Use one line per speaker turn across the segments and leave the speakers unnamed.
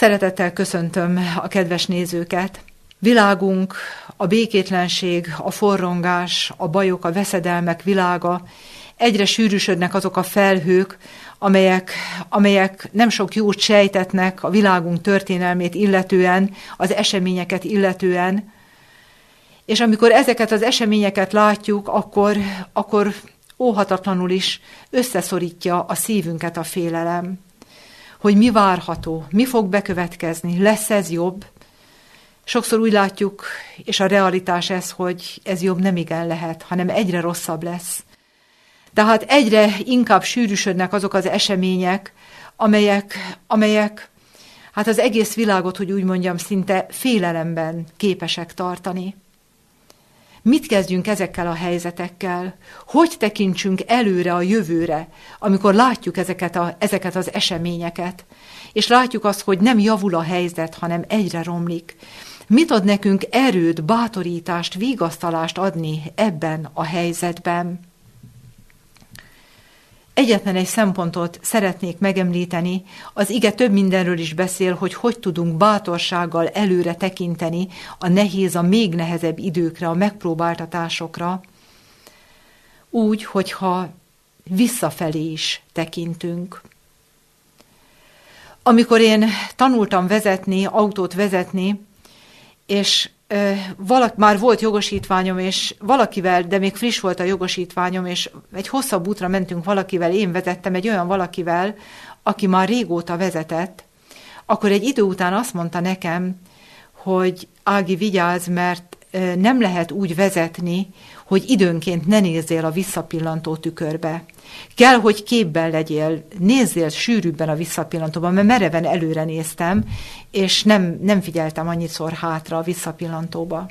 Szeretettel köszöntöm a kedves nézőket. Világunk, a békétlenség, a forrongás, a bajok, a veszedelmek világa, egyre sűrűsödnek azok a felhők, amelyek, amelyek nem sok jót sejtetnek a világunk történelmét illetően, az eseményeket illetően. És amikor ezeket az eseményeket látjuk, akkor, akkor óhatatlanul is összeszorítja a szívünket a félelem hogy mi várható, mi fog bekövetkezni, lesz ez jobb. Sokszor úgy látjuk, és a realitás ez, hogy ez jobb nem igen lehet, hanem egyre rosszabb lesz. Tehát egyre inkább sűrűsödnek azok az események, amelyek, amelyek hát az egész világot, hogy úgy mondjam, szinte félelemben képesek tartani. Mit kezdjünk ezekkel a helyzetekkel? Hogy tekintsünk előre a jövőre, amikor látjuk ezeket, a, ezeket az eseményeket, és látjuk azt, hogy nem javul a helyzet, hanem egyre romlik. Mit ad nekünk erőt, bátorítást, vigasztalást adni ebben a helyzetben? Egyetlen egy szempontot szeretnék megemlíteni, az ige több mindenről is beszél, hogy hogy tudunk bátorsággal előre tekinteni a nehéz, a még nehezebb időkre, a megpróbáltatásokra, úgy, hogyha visszafelé is tekintünk. Amikor én tanultam vezetni, autót vezetni, és valak, már volt jogosítványom, és valakivel, de még friss volt a jogosítványom, és egy hosszabb útra mentünk valakivel, én vezettem egy olyan valakivel, aki már régóta vezetett, akkor egy idő után azt mondta nekem, hogy Ági, vigyázz, mert nem lehet úgy vezetni, hogy időnként ne nézzél a visszapillantó tükörbe. Kell, hogy képben legyél, nézzél sűrűbben a visszapillantóban, mert mereven előre néztem, és nem, nem figyeltem annyiszor hátra a visszapillantóba.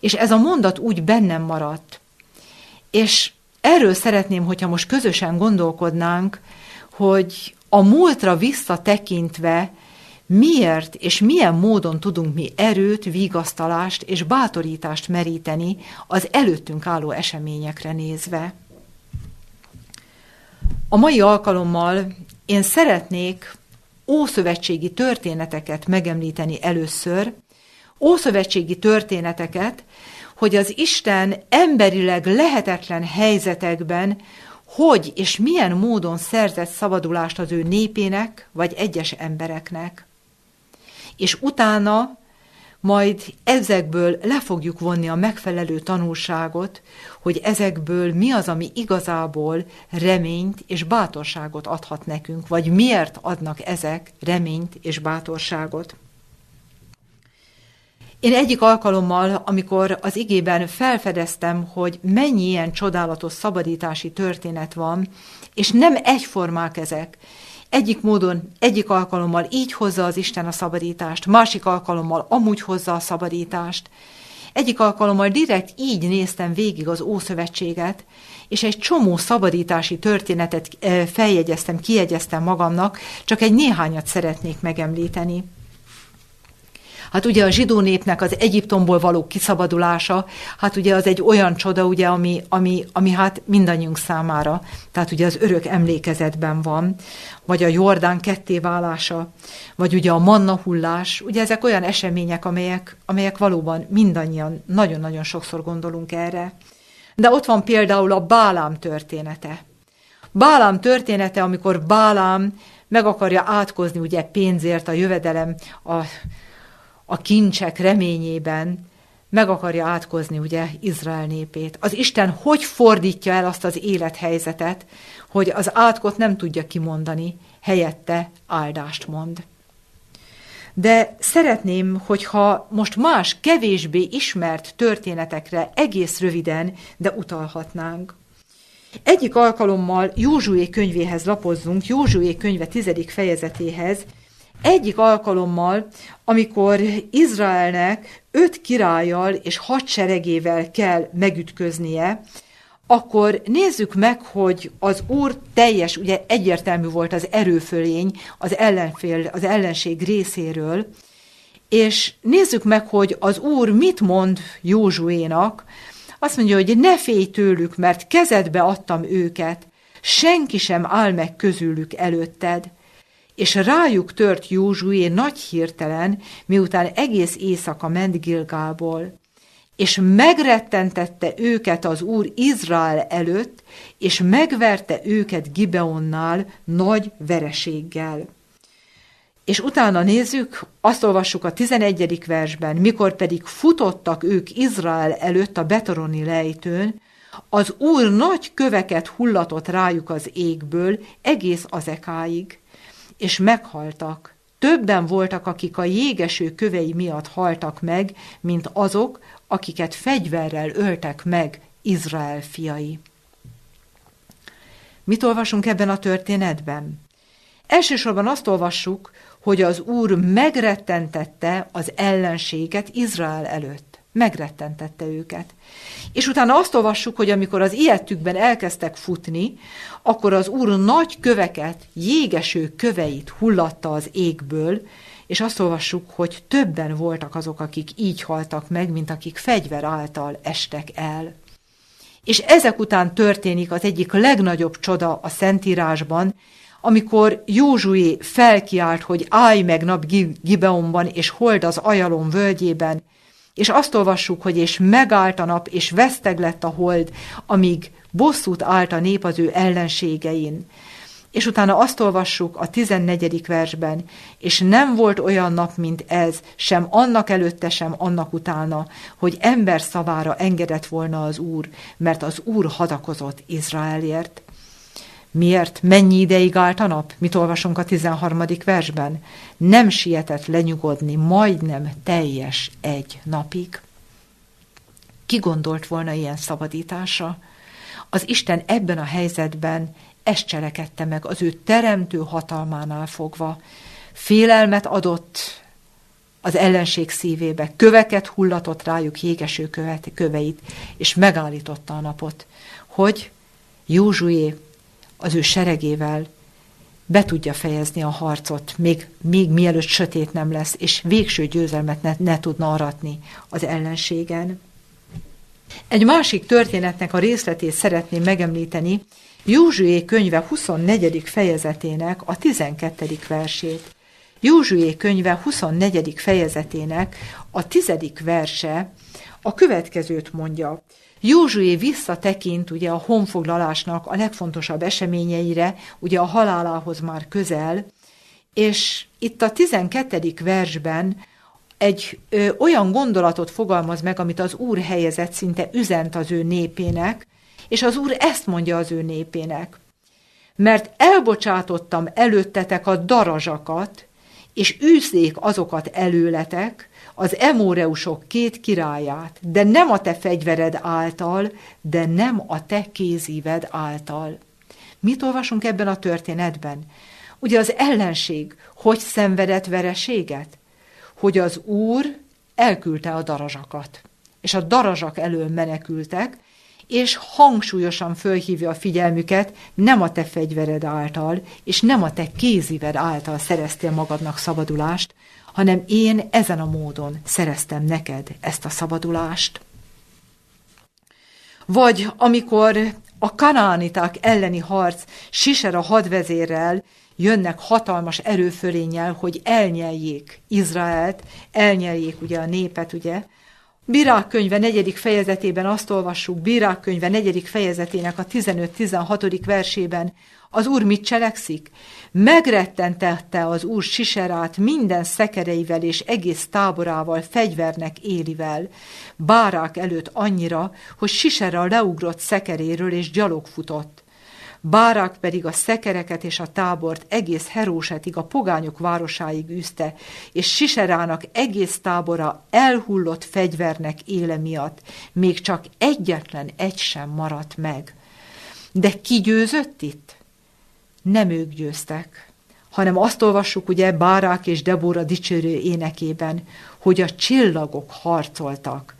És ez a mondat úgy bennem maradt. És erről szeretném, hogyha most közösen gondolkodnánk, hogy a múltra visszatekintve miért és milyen módon tudunk mi erőt, vigasztalást és bátorítást meríteni az előttünk álló eseményekre nézve. A mai alkalommal én szeretnék ószövetségi történeteket megemlíteni először, ószövetségi történeteket, hogy az Isten emberileg lehetetlen helyzetekben hogy és milyen módon szerzett szabadulást az ő népének vagy egyes embereknek. És utána majd ezekből le fogjuk vonni a megfelelő tanulságot, hogy ezekből mi az, ami igazából reményt és bátorságot adhat nekünk, vagy miért adnak ezek reményt és bátorságot. Én egyik alkalommal, amikor az igében felfedeztem, hogy mennyi ilyen csodálatos szabadítási történet van, és nem egyformák ezek, egyik módon, egyik alkalommal így hozza az Isten a szabadítást, másik alkalommal amúgy hozza a szabadítást. Egyik alkalommal direkt így néztem végig az Ószövetséget, és egy csomó szabadítási történetet eh, feljegyeztem, kiegyeztem magamnak, csak egy néhányat szeretnék megemlíteni. Hát ugye a zsidó népnek az Egyiptomból való kiszabadulása, hát ugye az egy olyan csoda, ugye, ami, ami, ami hát mindannyiunk számára, tehát ugye az örök emlékezetben van, vagy a Jordán kettéválása, vagy ugye a manna hullás, ugye ezek olyan események, amelyek, amelyek valóban mindannyian nagyon-nagyon sokszor gondolunk erre. De ott van például a Bálám története. Bálám története, amikor Bálám meg akarja átkozni ugye pénzért a jövedelem, a a kincsek reményében meg akarja átkozni ugye Izrael népét. Az Isten hogy fordítja el azt az élethelyzetet, hogy az átkot nem tudja kimondani, helyette áldást mond. De szeretném, hogyha most más, kevésbé ismert történetekre egész röviden, de utalhatnánk. Egyik alkalommal Józsué könyvéhez lapozzunk, Józsué könyve tizedik fejezetéhez, egyik alkalommal, amikor Izraelnek öt királlyal és hadseregével kell megütköznie, akkor nézzük meg, hogy az úr teljes, ugye egyértelmű volt az erőfölény az ellenfél, az ellenség részéről, és nézzük meg, hogy az úr mit mond Józsuénak, azt mondja, hogy ne félj tőlük, mert kezedbe adtam őket, senki sem áll meg közülük előtted, és rájuk tört Józsué nagy hirtelen, miután egész éjszaka ment Gilgából, és megrettentette őket az Úr Izrael előtt, és megverte őket Gibeonnál nagy vereséggel. És utána nézzük, azt olvassuk a 11. versben, mikor pedig futottak ők Izrael előtt a betoroni lejtőn, az Úr nagy köveket hullatott rájuk az égből egész az ekáig, és meghaltak. Többen voltak, akik a jégeső kövei miatt haltak meg, mint azok, akiket fegyverrel öltek meg Izrael fiai. Mit olvasunk ebben a történetben? Elsősorban azt olvassuk, hogy az Úr megrettentette az ellenséget Izrael előtt. Megrettentette őket. És utána azt olvassuk, hogy amikor az ilyettükben elkezdtek futni, akkor az Úr nagy köveket, jégeső köveit hullatta az égből, és azt olvassuk, hogy többen voltak azok, akik így haltak meg, mint akik fegyver által estek el. És ezek után történik az egyik legnagyobb csoda a Szentírásban, amikor Józsué felkiált, hogy állj meg nap Gibeonban, és hold az ajalom völgyében, és azt olvassuk, hogy és megállt a nap, és veszteg lett a hold, amíg bosszút állt a nép az ő ellenségein. És utána azt olvassuk a 14. versben, és nem volt olyan nap, mint ez, sem annak előtte, sem annak utána, hogy ember szavára engedett volna az Úr, mert az Úr hadakozott Izraelért. Miért? Mennyi ideig állt a nap? Mit olvasunk a 13. versben? Nem sietett lenyugodni, majdnem teljes egy napig. Ki gondolt volna ilyen szabadításra? Az Isten ebben a helyzetben ezt cselekedte meg az ő teremtő hatalmánál fogva. Félelmet adott az ellenség szívébe, köveket hullatott rájuk jégeső követ, köveit, és megállította a napot, hogy Józsué az ő seregével be tudja fejezni a harcot, még, még mielőtt sötét nem lesz, és végső győzelmet ne, ne tudna aratni az ellenségen. Egy másik történetnek a részletét szeretném megemlíteni, Józsué könyve 24. fejezetének a 12. versét. Józsué könyve 24. fejezetének a 10. verse a következőt mondja. Józsué visszatekint ugye a honfoglalásnak a legfontosabb eseményeire, ugye a halálához már közel, és itt a 12. versben egy ö, olyan gondolatot fogalmaz meg, amit az Úr helyezett szinte üzent az ő népének, és az Úr ezt mondja az ő népének. Mert elbocsátottam előttetek a darazsakat, és űzzék azokat előletek, az emóreusok két királyát, de nem a te fegyvered által, de nem a te kézíved által. Mit olvasunk ebben a történetben? Ugye az ellenség hogy szenvedett vereséget? Hogy az úr elküldte a darazsakat, és a darazsak elől menekültek, és hangsúlyosan fölhívja a figyelmüket, nem a te fegyvered által, és nem a te kézived által szereztél magadnak szabadulást, hanem én ezen a módon szereztem neked ezt a szabadulást. Vagy amikor a kanániták elleni harc Siser a hadvezérrel jönnek hatalmas erőfölénnyel, hogy elnyeljék Izraelt, elnyeljék ugye a népet, ugye, Bírák könyve negyedik fejezetében azt olvassuk, Bírák könyve negyedik fejezetének a 15-16. versében, az úr mit cselekszik? Megrettentette az úr Siserát minden szekereivel és egész táborával, fegyvernek élivel, bárák előtt annyira, hogy Sisera leugrott szekeréről és gyalog futott. Bárák pedig a szekereket és a tábort egész Herósetig, a pogányok városáig űzte, és Siserának egész tábora elhullott fegyvernek éle miatt, még csak egyetlen egy sem maradt meg. De ki győzött itt? Nem ők győztek, hanem azt olvassuk ugye Bárák és Debora dicsőrő énekében, hogy a csillagok harcoltak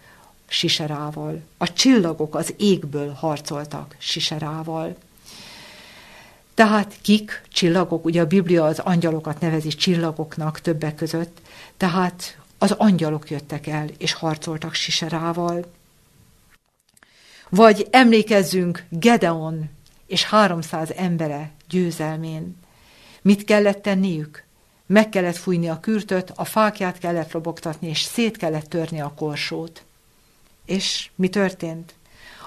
Siserával. A csillagok az égből harcoltak Siserával. Tehát kik? Csillagok, ugye a Biblia az angyalokat nevezi csillagoknak többek között, tehát az angyalok jöttek el, és harcoltak Siserával. Vagy emlékezzünk Gedeon és 300 embere győzelmén. Mit kellett tenniük? Meg kellett fújni a kürtöt, a fákját kellett robogtatni, és szét kellett törni a korsót. És mi történt?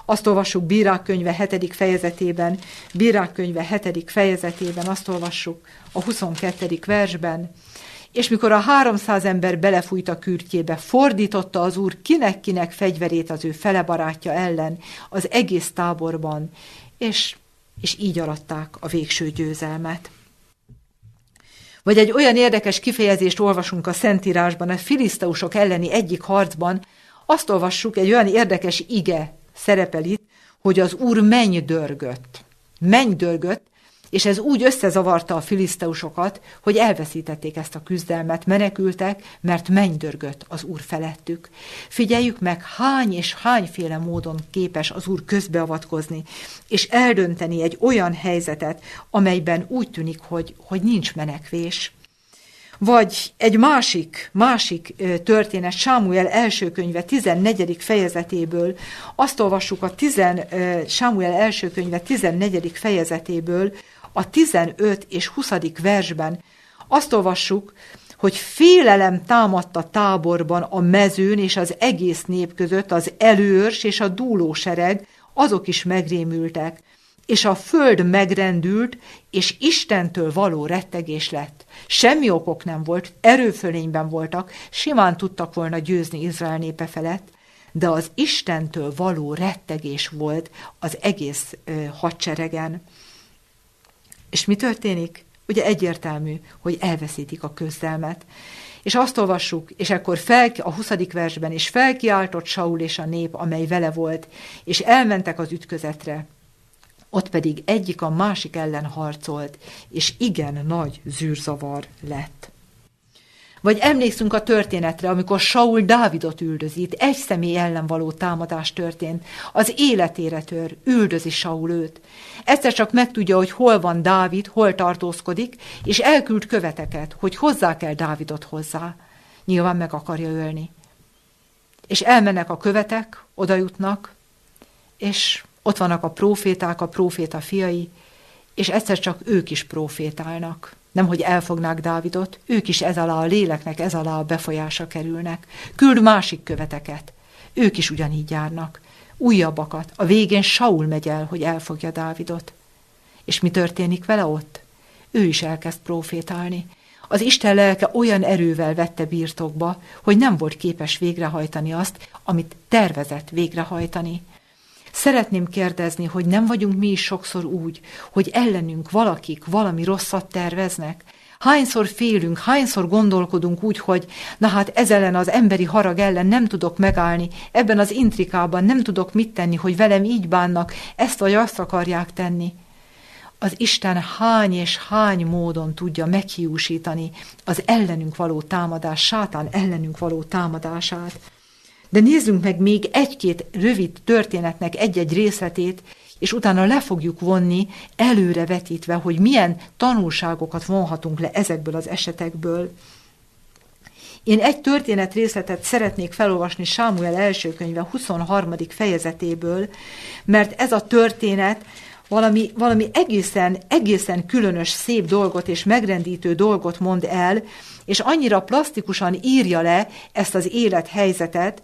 Azt olvassuk Bírák könyve 7. fejezetében, Bírák könyve 7. fejezetében, azt olvassuk a 22. versben, és mikor a háromszáz ember belefújt a kürtjébe, fordította az úr kinek-kinek fegyverét az ő felebarátja ellen az egész táborban, és, és így aratták a végső győzelmet. Vagy egy olyan érdekes kifejezést olvasunk a Szentírásban, a filiszteusok elleni egyik harcban, azt olvassuk, egy olyan érdekes ige szerepel itt, hogy az úr menny dörgött. Menny dörgött, és ez úgy összezavarta a filiszteusokat, hogy elveszítették ezt a küzdelmet, menekültek, mert mennydörgött az úr felettük. Figyeljük meg, hány és hányféle módon képes az úr közbeavatkozni, és eldönteni egy olyan helyzetet, amelyben úgy tűnik, hogy, hogy nincs menekvés. Vagy egy másik, másik történet, Sámuel első könyve 14. fejezetéből, azt olvassuk a 10, Sámuel első könyve 14. fejezetéből, a 15 és 20. versben azt olvassuk, hogy félelem támadt a táborban a mezőn és az egész nép között, az előrs és a dúlósereg, azok is megrémültek, és a föld megrendült, és Istentől való rettegés lett. Semmi okok nem volt, erőfölényben voltak, simán tudtak volna győzni Izrael népe felett, de az Istentől való rettegés volt az egész ö, hadseregen. És mi történik? Ugye egyértelmű, hogy elveszítik a közdelmet. És azt olvassuk, és akkor fel, a 20. versben, és felkiáltott Saul és a nép, amely vele volt, és elmentek az ütközetre. Ott pedig egyik a másik ellen harcolt, és igen nagy zűrzavar lett. Vagy emlékszünk a történetre, amikor Saul Dávidot üldözít, egy személy ellen való támadás történt, az életére tör, üldözi Saul őt. Egyszer csak megtudja, hogy hol van Dávid, hol tartózkodik, és elküld követeket, hogy hozzá kell Dávidot hozzá. Nyilván meg akarja ölni. És elmennek a követek, oda jutnak, és ott vannak a proféták, a proféta fiai, és egyszer csak ők is profétálnak. Nem, hogy elfognák Dávidot, ők is ez alá a léleknek, ez alá a befolyása kerülnek. Küld másik követeket. Ők is ugyanígy járnak. Újabbakat. A végén Saul megy el, hogy elfogja Dávidot. És mi történik vele ott? Ő is elkezd profétálni. Az Isten lelke olyan erővel vette birtokba, hogy nem volt képes végrehajtani azt, amit tervezett végrehajtani. Szeretném kérdezni, hogy nem vagyunk mi is sokszor úgy, hogy ellenünk valakik valami rosszat terveznek, Hányszor félünk, hányszor gondolkodunk úgy, hogy na hát ez ellen az emberi harag ellen nem tudok megállni, ebben az intrikában nem tudok mit tenni, hogy velem így bánnak, ezt vagy azt akarják tenni. Az Isten hány és hány módon tudja meghiúsítani az ellenünk való támadás, sátán ellenünk való támadását. De nézzünk meg még egy-két rövid történetnek egy-egy részletét, és utána le fogjuk vonni, előre vetítve, hogy milyen tanulságokat vonhatunk le ezekből az esetekből. Én egy történet részletet szeretnék felolvasni Sámuel első könyve 23. fejezetéből, mert ez a történet valami, valami egészen, egészen különös, szép dolgot és megrendítő dolgot mond el, és annyira plastikusan írja le ezt az élethelyzetet,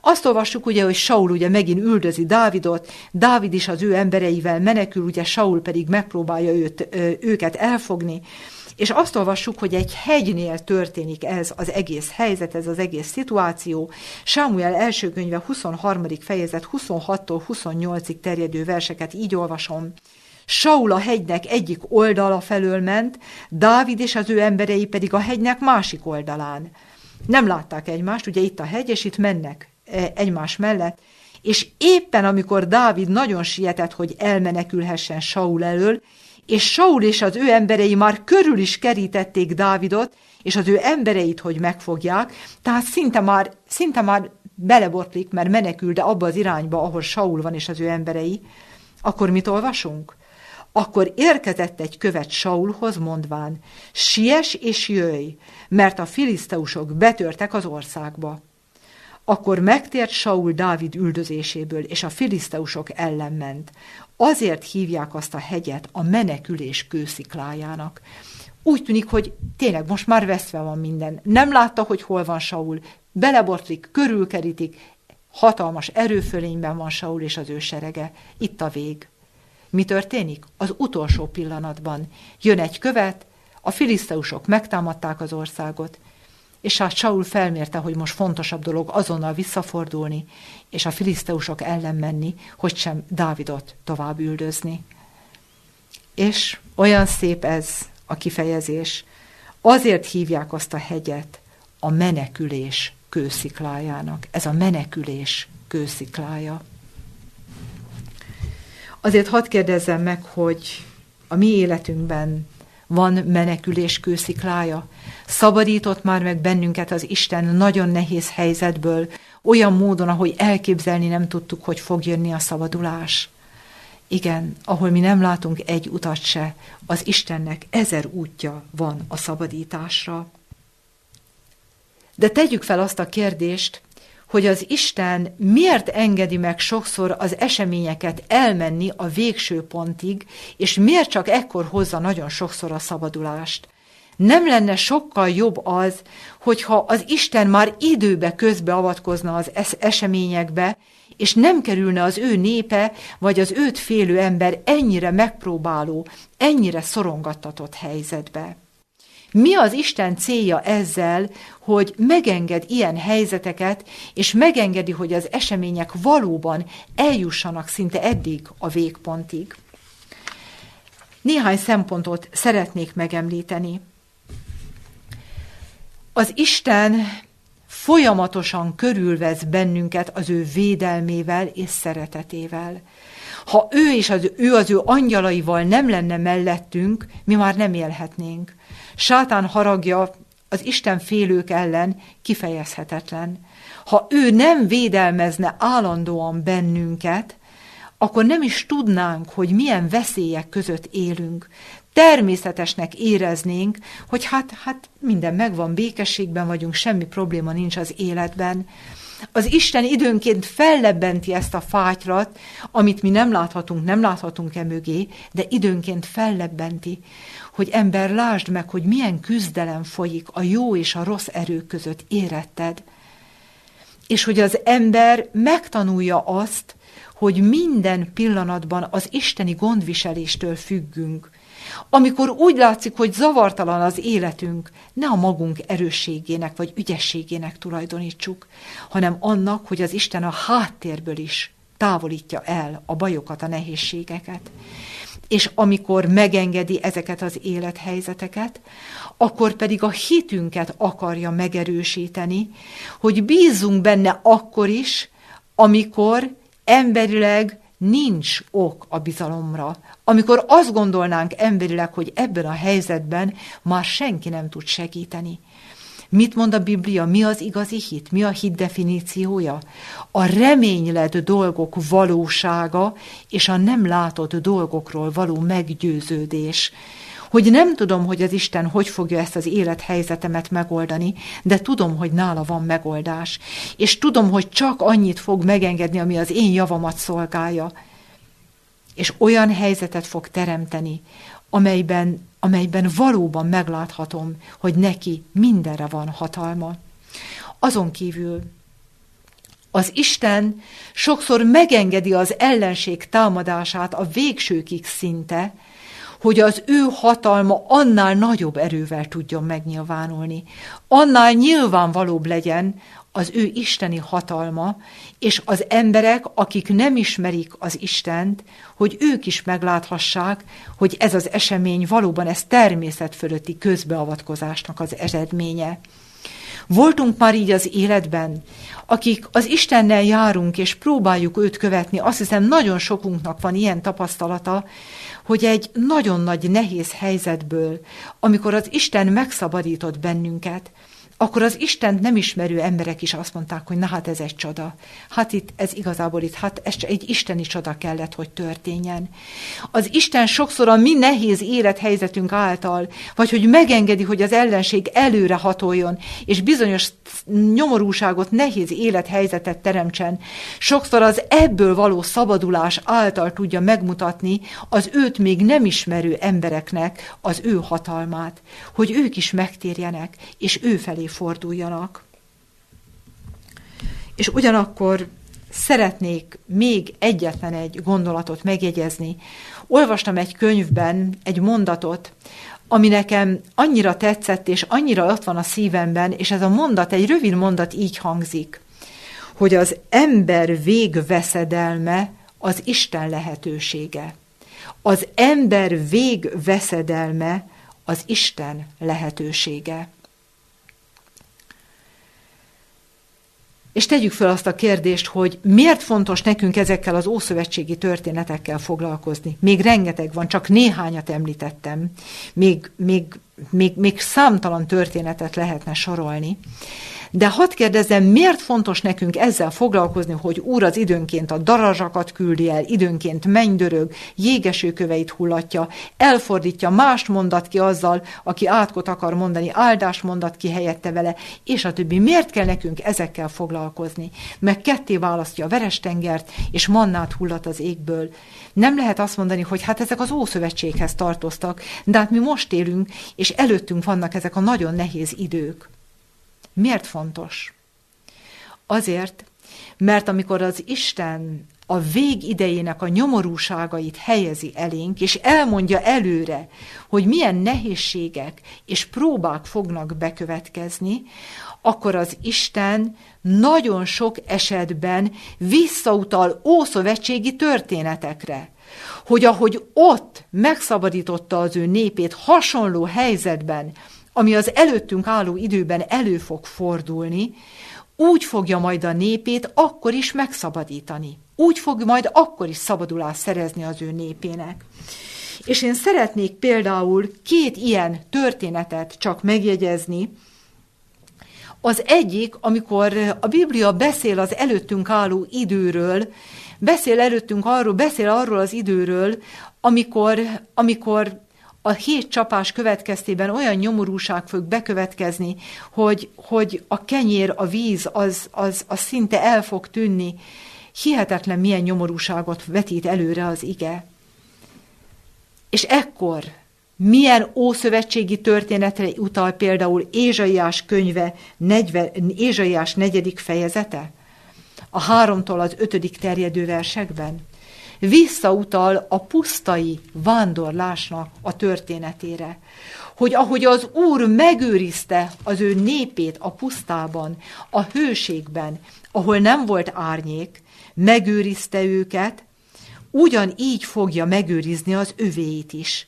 azt olvassuk ugye, hogy Saul ugye megint üldözi Dávidot, Dávid is az ő embereivel menekül, ugye Saul pedig megpróbálja őt, őket elfogni, és azt olvassuk, hogy egy hegynél történik ez az egész helyzet, ez az egész szituáció. Sámuel első könyve 23. fejezet 26-tól 28-ig terjedő verseket így olvasom. Saul a hegynek egyik oldala felől ment, Dávid és az ő emberei pedig a hegynek másik oldalán. Nem látták egymást, ugye itt a hegy, és itt mennek e, egymás mellett, és éppen amikor Dávid nagyon sietett, hogy elmenekülhessen Saul elől, és Saul és az ő emberei már körül is kerítették Dávidot, és az ő embereit, hogy megfogják, tehát szinte már, szinte már belebotlik, mert menekül, de abba az irányba, ahol Saul van és az ő emberei, akkor mit olvasunk? Akkor érkezett egy követ Saulhoz, mondván, siess és jöjj, mert a filiszteusok betörtek az országba. Akkor megtért Saul Dávid üldözéséből, és a filiszteusok ellen ment. Azért hívják azt a hegyet a menekülés kősziklájának. úgy tűnik, hogy tényleg most már veszve van minden. Nem látta, hogy hol van Saul, belebortlik, körülkerítik, hatalmas erőfölényben van Saul és az ő serege. Itt a vég. Mi történik? Az utolsó pillanatban jön egy követ, a filiszteusok megtámadták az országot, és hát Saul felmérte, hogy most fontosabb dolog azonnal visszafordulni, és a filiszteusok ellen menni, hogy sem Dávidot tovább üldözni. És olyan szép ez a kifejezés. Azért hívják azt a hegyet a menekülés kősziklájának. Ez a menekülés kősziklája. Azért hadd kérdezzem meg, hogy a mi életünkben van menekülés kősziklája? Szabadított már meg bennünket az Isten nagyon nehéz helyzetből, olyan módon, ahogy elképzelni nem tudtuk, hogy fog jönni a szabadulás. Igen, ahol mi nem látunk egy utat se, az Istennek ezer útja van a szabadításra. De tegyük fel azt a kérdést, hogy az Isten miért engedi meg sokszor az eseményeket elmenni a végső pontig, és miért csak ekkor hozza nagyon sokszor a szabadulást. Nem lenne sokkal jobb az, hogyha az Isten már időbe közbeavatkozna az eseményekbe, és nem kerülne az ő népe, vagy az őt félő ember ennyire megpróbáló, ennyire szorongattatott helyzetbe. Mi az Isten célja ezzel, hogy megenged ilyen helyzeteket, és megengedi, hogy az események valóban eljussanak szinte eddig a végpontig? Néhány szempontot szeretnék megemlíteni. Az Isten folyamatosan körülvesz bennünket az ő védelmével és szeretetével. Ha ő és az, ő az ő angyalaival nem lenne mellettünk, mi már nem élhetnénk. Sátán haragja az Isten félők ellen kifejezhetetlen. Ha ő nem védelmezne állandóan bennünket, akkor nem is tudnánk, hogy milyen veszélyek között élünk. Természetesnek éreznénk, hogy hát, hát minden megvan, békességben vagyunk, semmi probléma nincs az életben. Az Isten időnként fellebbenti ezt a fátyrat, amit mi nem láthatunk, nem láthatunk e mögé, de időnként fellebbenti, hogy ember lásd meg, hogy milyen küzdelem folyik a jó és a rossz erők között, éretted. És hogy az ember megtanulja azt, hogy minden pillanatban az isteni gondviseléstől függünk. Amikor úgy látszik, hogy zavartalan az életünk, ne a magunk erősségének vagy ügyességének tulajdonítsuk, hanem annak, hogy az Isten a háttérből is távolítja el a bajokat, a nehézségeket és amikor megengedi ezeket az élethelyzeteket, akkor pedig a hitünket akarja megerősíteni, hogy bízzunk benne akkor is, amikor emberileg nincs ok a bizalomra. Amikor azt gondolnánk emberileg, hogy ebben a helyzetben már senki nem tud segíteni. Mit mond a Biblia? Mi az igazi hit? Mi a hit definíciója? A reményled dolgok valósága és a nem látott dolgokról való meggyőződés. Hogy nem tudom, hogy az Isten hogy fogja ezt az élethelyzetemet megoldani, de tudom, hogy nála van megoldás. És tudom, hogy csak annyit fog megengedni, ami az én javamat szolgálja. És olyan helyzetet fog teremteni, amelyben amelyben valóban megláthatom, hogy neki mindenre van hatalma. Azon kívül az Isten sokszor megengedi az ellenség támadását a végsőkig szinte, hogy az ő hatalma annál nagyobb erővel tudjon megnyilvánulni, annál nyilvánvalóbb legyen az ő isteni hatalma, és az emberek, akik nem ismerik az Istent, hogy ők is megláthassák, hogy ez az esemény valóban ez természet fölötti közbeavatkozásnak az eredménye. Voltunk már így az életben, akik az Istennel járunk, és próbáljuk őt követni, azt hiszem nagyon sokunknak van ilyen tapasztalata, hogy egy nagyon nagy nehéz helyzetből, amikor az Isten megszabadított bennünket, akkor az Istent nem ismerő emberek is azt mondták, hogy na hát ez egy csoda. Hát itt, ez igazából itt, hát ez egy isteni csoda kellett, hogy történjen. Az Isten sokszor a mi nehéz élethelyzetünk által, vagy hogy megengedi, hogy az ellenség előre hatoljon, és bizonyos nyomorúságot, nehéz élethelyzetet teremtsen. Sokszor az ebből való szabadulás által tudja megmutatni az őt még nem ismerő embereknek az ő hatalmát, hogy ők is megtérjenek, és ő felé forduljanak. És ugyanakkor szeretnék még egyetlen egy gondolatot megjegyezni. Olvastam egy könyvben egy mondatot, ami nekem annyira tetszett, és annyira ott van a szívemben, és ez a mondat, egy rövid mondat így hangzik, hogy az ember végveszedelme az Isten lehetősége. Az ember végveszedelme az Isten lehetősége. És tegyük fel azt a kérdést, hogy miért fontos nekünk ezekkel az ószövetségi történetekkel foglalkozni. Még rengeteg van, csak néhányat említettem. Még, még, még, még számtalan történetet lehetne sorolni. De hadd kérdezzem, miért fontos nekünk ezzel foglalkozni, hogy Úr az időnként a darazsakat küldi el, időnként mennydörög, jégesőköveit hullatja, elfordítja, mást mondat ki azzal, aki átkot akar mondani, áldást mondat ki helyette vele, és a többi. Miért kell nekünk ezekkel foglalkozni? Meg ketté választja a verestengert, és mannát hullat az égből. Nem lehet azt mondani, hogy hát ezek az Ószövetséghez tartoztak, de hát mi most élünk, és előttünk vannak ezek a nagyon nehéz idők. Miért fontos? Azért, mert amikor az Isten a vég idejének a nyomorúságait helyezi elénk, és elmondja előre, hogy milyen nehézségek és próbák fognak bekövetkezni, akkor az Isten nagyon sok esetben visszautal ószövetségi történetekre, hogy ahogy ott megszabadította az ő népét hasonló helyzetben, ami az előttünk álló időben elő fog fordulni, úgy fogja majd a népét akkor is megszabadítani. Úgy fog majd akkor is szabadulást szerezni az ő népének. És én szeretnék például két ilyen történetet csak megjegyezni. Az egyik, amikor a Biblia beszél az előttünk álló időről, beszél előttünk arról, beszél arról az időről, amikor, amikor a hét csapás következtében olyan nyomorúság fog bekövetkezni, hogy, hogy a kenyér, a víz, az, az, az szinte el fog tűnni. Hihetetlen milyen nyomorúságot vetít előre az ige. És ekkor milyen ószövetségi történetre utal például Ézsaiás könyve, 40, Ézsaiás negyedik fejezete? A háromtól az ötödik terjedő versekben? Visszautal a pusztai vándorlásnak a történetére. Hogy ahogy az Úr megőrizte az ő népét a pusztában, a hőségben, ahol nem volt árnyék, megőrizte őket, ugyanígy fogja megőrizni az övéit is.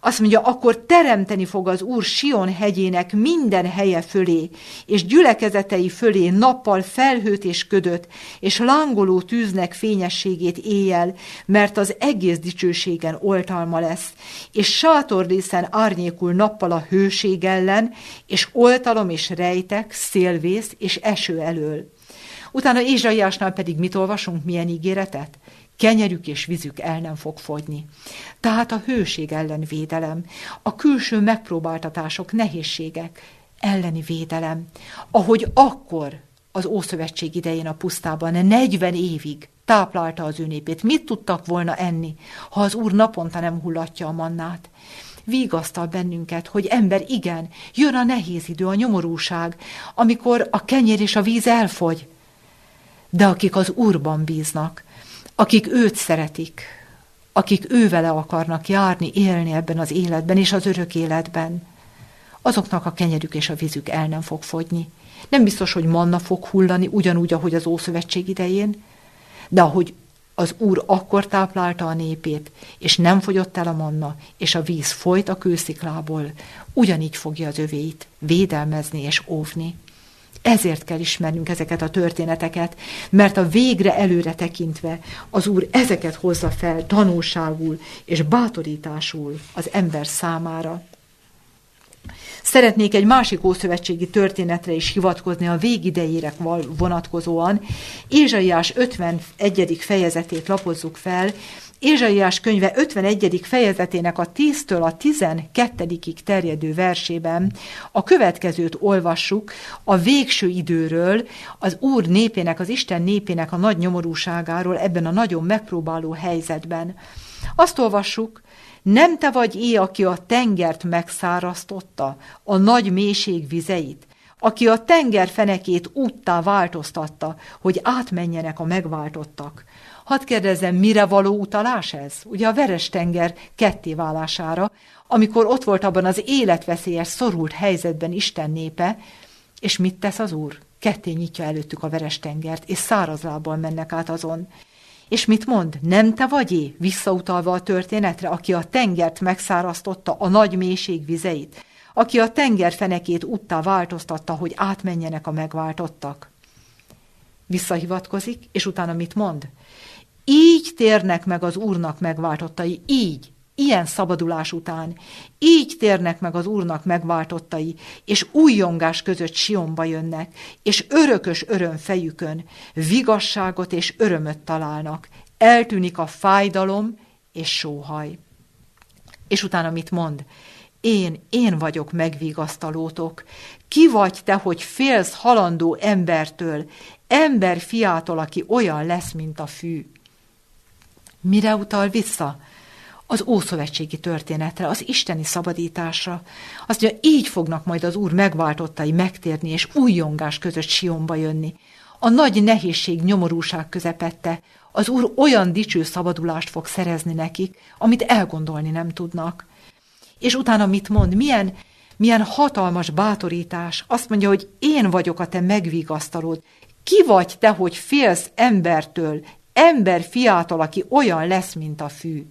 Azt mondja, akkor teremteni fog az Úr Sion hegyének minden helye fölé, és gyülekezetei fölé nappal felhőt és ködöt, és lángoló tűznek fényességét éjjel, mert az egész dicsőségen oltalma lesz, és sátordészen árnyékul nappal a hőség ellen, és oltalom és rejtek, szélvész és eső elől. Utána Ézsaiásnál pedig mit olvasunk, milyen ígéretet? Kenyerük és vízük el nem fog fogyni. Tehát a hőség ellen védelem, a külső megpróbáltatások, nehézségek elleni védelem, ahogy akkor az Ószövetség idején a pusztában 40 évig táplálta az ő. Mit tudtak volna enni, ha az Úr naponta nem hullatja a mannát? Vigasztal bennünket, hogy ember, igen, jön a nehéz idő, a nyomorúság, amikor a kenyér és a víz elfogy. De akik az Úrban bíznak, akik őt szeretik, akik ővele akarnak járni, élni ebben az életben és az örök életben, azoknak a kenyerük és a vízük el nem fog fogyni. Nem biztos, hogy manna fog hullani, ugyanúgy, ahogy az Ószövetség idején, de ahogy az Úr akkor táplálta a népét, és nem fogyott el a manna, és a víz folyt a kősziklából, ugyanígy fogja az övéit védelmezni és óvni. Ezért kell ismernünk ezeket a történeteket, mert a végre előre tekintve az Úr ezeket hozza fel tanulságul és bátorításul az ember számára. Szeretnék egy másik ószövetségi történetre is hivatkozni a végidejére vonatkozóan. Ézsaiás 51. fejezetét lapozzuk fel, Ézsaiás könyve 51. fejezetének a 10-től a 12 terjedő versében a következőt olvassuk a végső időről, az Úr népének, az Isten népének a nagy nyomorúságáról ebben a nagyon megpróbáló helyzetben. Azt olvassuk, nem te vagy é, aki a tengert megszárasztotta, a nagy mélység vizeit, aki a tenger fenekét úttá változtatta, hogy átmenjenek a megváltottak. Hadd kérdezzem, mire való utalás ez? Ugye a Veres-tenger kettéválására, amikor ott volt abban az életveszélyes, szorult helyzetben Isten népe, és mit tesz az Úr? Ketté nyitja előttük a Veres-tengert, és szárazlábbal mennek át azon. És mit mond? Nem te vagy visszautalva a történetre, aki a tengert megszárasztotta, a nagy mélység vizeit, aki a tenger fenekét úttá változtatta, hogy átmenjenek a megváltottak. Visszahivatkozik, és utána mit mond? Így térnek meg az Úrnak megváltottai, így, ilyen szabadulás után, így térnek meg az Úrnak megváltottai, és újongás között Sionba jönnek, és örökös öröm fejükön, vigasságot és örömöt találnak, eltűnik a fájdalom és sóhaj. És utána mit mond? Én, én vagyok megvigasztalótok. Ki vagy te, hogy félsz halandó embertől, ember fiától, aki olyan lesz, mint a fű? Mire utal vissza? Az ószövetségi történetre, az isteni szabadításra. Azt mondja, így fognak majd az Úr megváltottai megtérni, és újongás között Sionba jönni. A nagy nehézség, nyomorúság közepette az Úr olyan dicső szabadulást fog szerezni nekik, amit elgondolni nem tudnak. És utána mit mond? Milyen, milyen hatalmas bátorítás. Azt mondja, hogy én vagyok a te megvigasztalód. Ki vagy te, hogy félsz embertől, ember fiától, aki olyan lesz, mint a fű.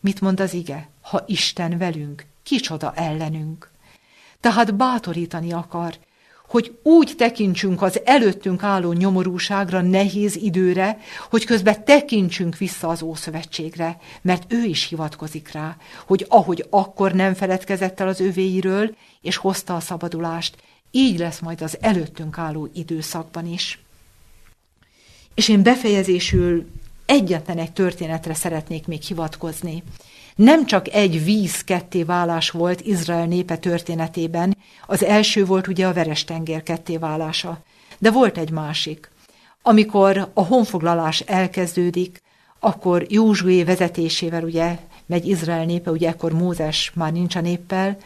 Mit mond az ige? Ha Isten velünk, kicsoda ellenünk. Tehát bátorítani akar, hogy úgy tekintsünk az előttünk álló nyomorúságra, nehéz időre, hogy közben tekintsünk vissza az Ószövetségre, mert ő is hivatkozik rá, hogy ahogy akkor nem feledkezett el az övéiről, és hozta a szabadulást, így lesz majd az előttünk álló időszakban is. És én befejezésül egyetlen egy történetre szeretnék még hivatkozni. Nem csak egy víz ketté válás volt Izrael népe történetében, az első volt ugye a Verestenger ketté válása, de volt egy másik. Amikor a honfoglalás elkezdődik, akkor Józsué vezetésével ugye megy Izrael népe, ugye ekkor Mózes már nincs a néppel,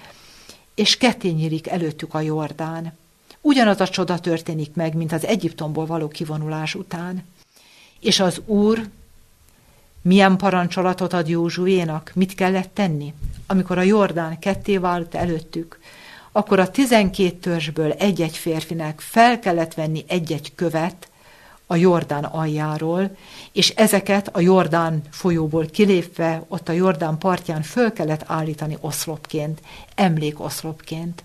és ketté nyílik előttük a Jordán. Ugyanaz a csoda történik meg, mint az Egyiptomból való kivonulás után. És az Úr milyen parancsolatot ad Józsuénak? Mit kellett tenni? Amikor a Jordán ketté vált előttük, akkor a tizenkét törzsből egy-egy férfinek fel kellett venni egy-egy követ a Jordán aljáról, és ezeket a Jordán folyóból kilépve, ott a Jordán partján föl kellett állítani oszlopként, emlékoszlopként.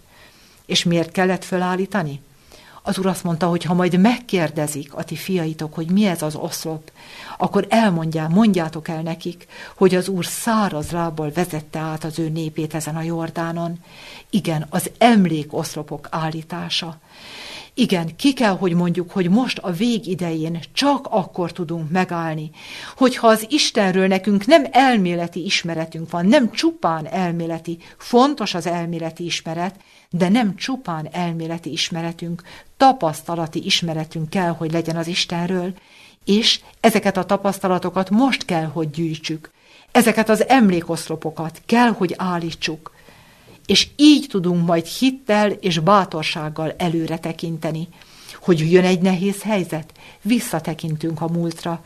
És miért kellett fölállítani? Az úr azt mondta, hogy ha majd megkérdezik a ti fiaitok, hogy mi ez az oszlop, akkor elmondják, mondjátok el nekik, hogy az úr száraz lábbal vezette át az ő népét ezen a Jordánon. Igen, az emlék oszlopok állítása. Igen, ki kell, hogy mondjuk, hogy most a vég idején csak akkor tudunk megállni, hogyha az Istenről nekünk nem elméleti ismeretünk van, nem csupán elméleti, fontos az elméleti ismeret, de nem csupán elméleti ismeretünk, tapasztalati ismeretünk kell, hogy legyen az Istenről, és ezeket a tapasztalatokat most kell, hogy gyűjtsük. Ezeket az emlékoszlopokat kell, hogy állítsuk. És így tudunk majd hittel és bátorsággal előre tekinteni. Hogy jön egy nehéz helyzet, visszatekintünk a múltra.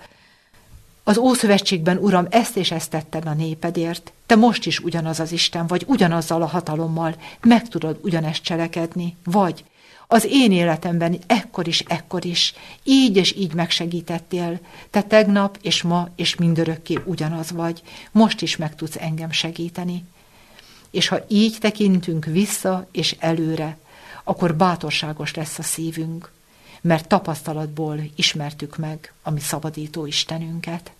Az Ószövetségben, Uram, ezt és ezt tetted a népedért. Te most is ugyanaz az Isten vagy, ugyanazzal a hatalommal, meg tudod ugyanezt cselekedni, vagy az én életemben ekkor is, ekkor is, így és így megsegítettél. Te tegnap és ma és mindörökké ugyanaz vagy, most is meg tudsz engem segíteni. És ha így tekintünk vissza és előre, akkor bátorságos lesz a szívünk, mert tapasztalatból ismertük meg a mi szabadító Istenünket.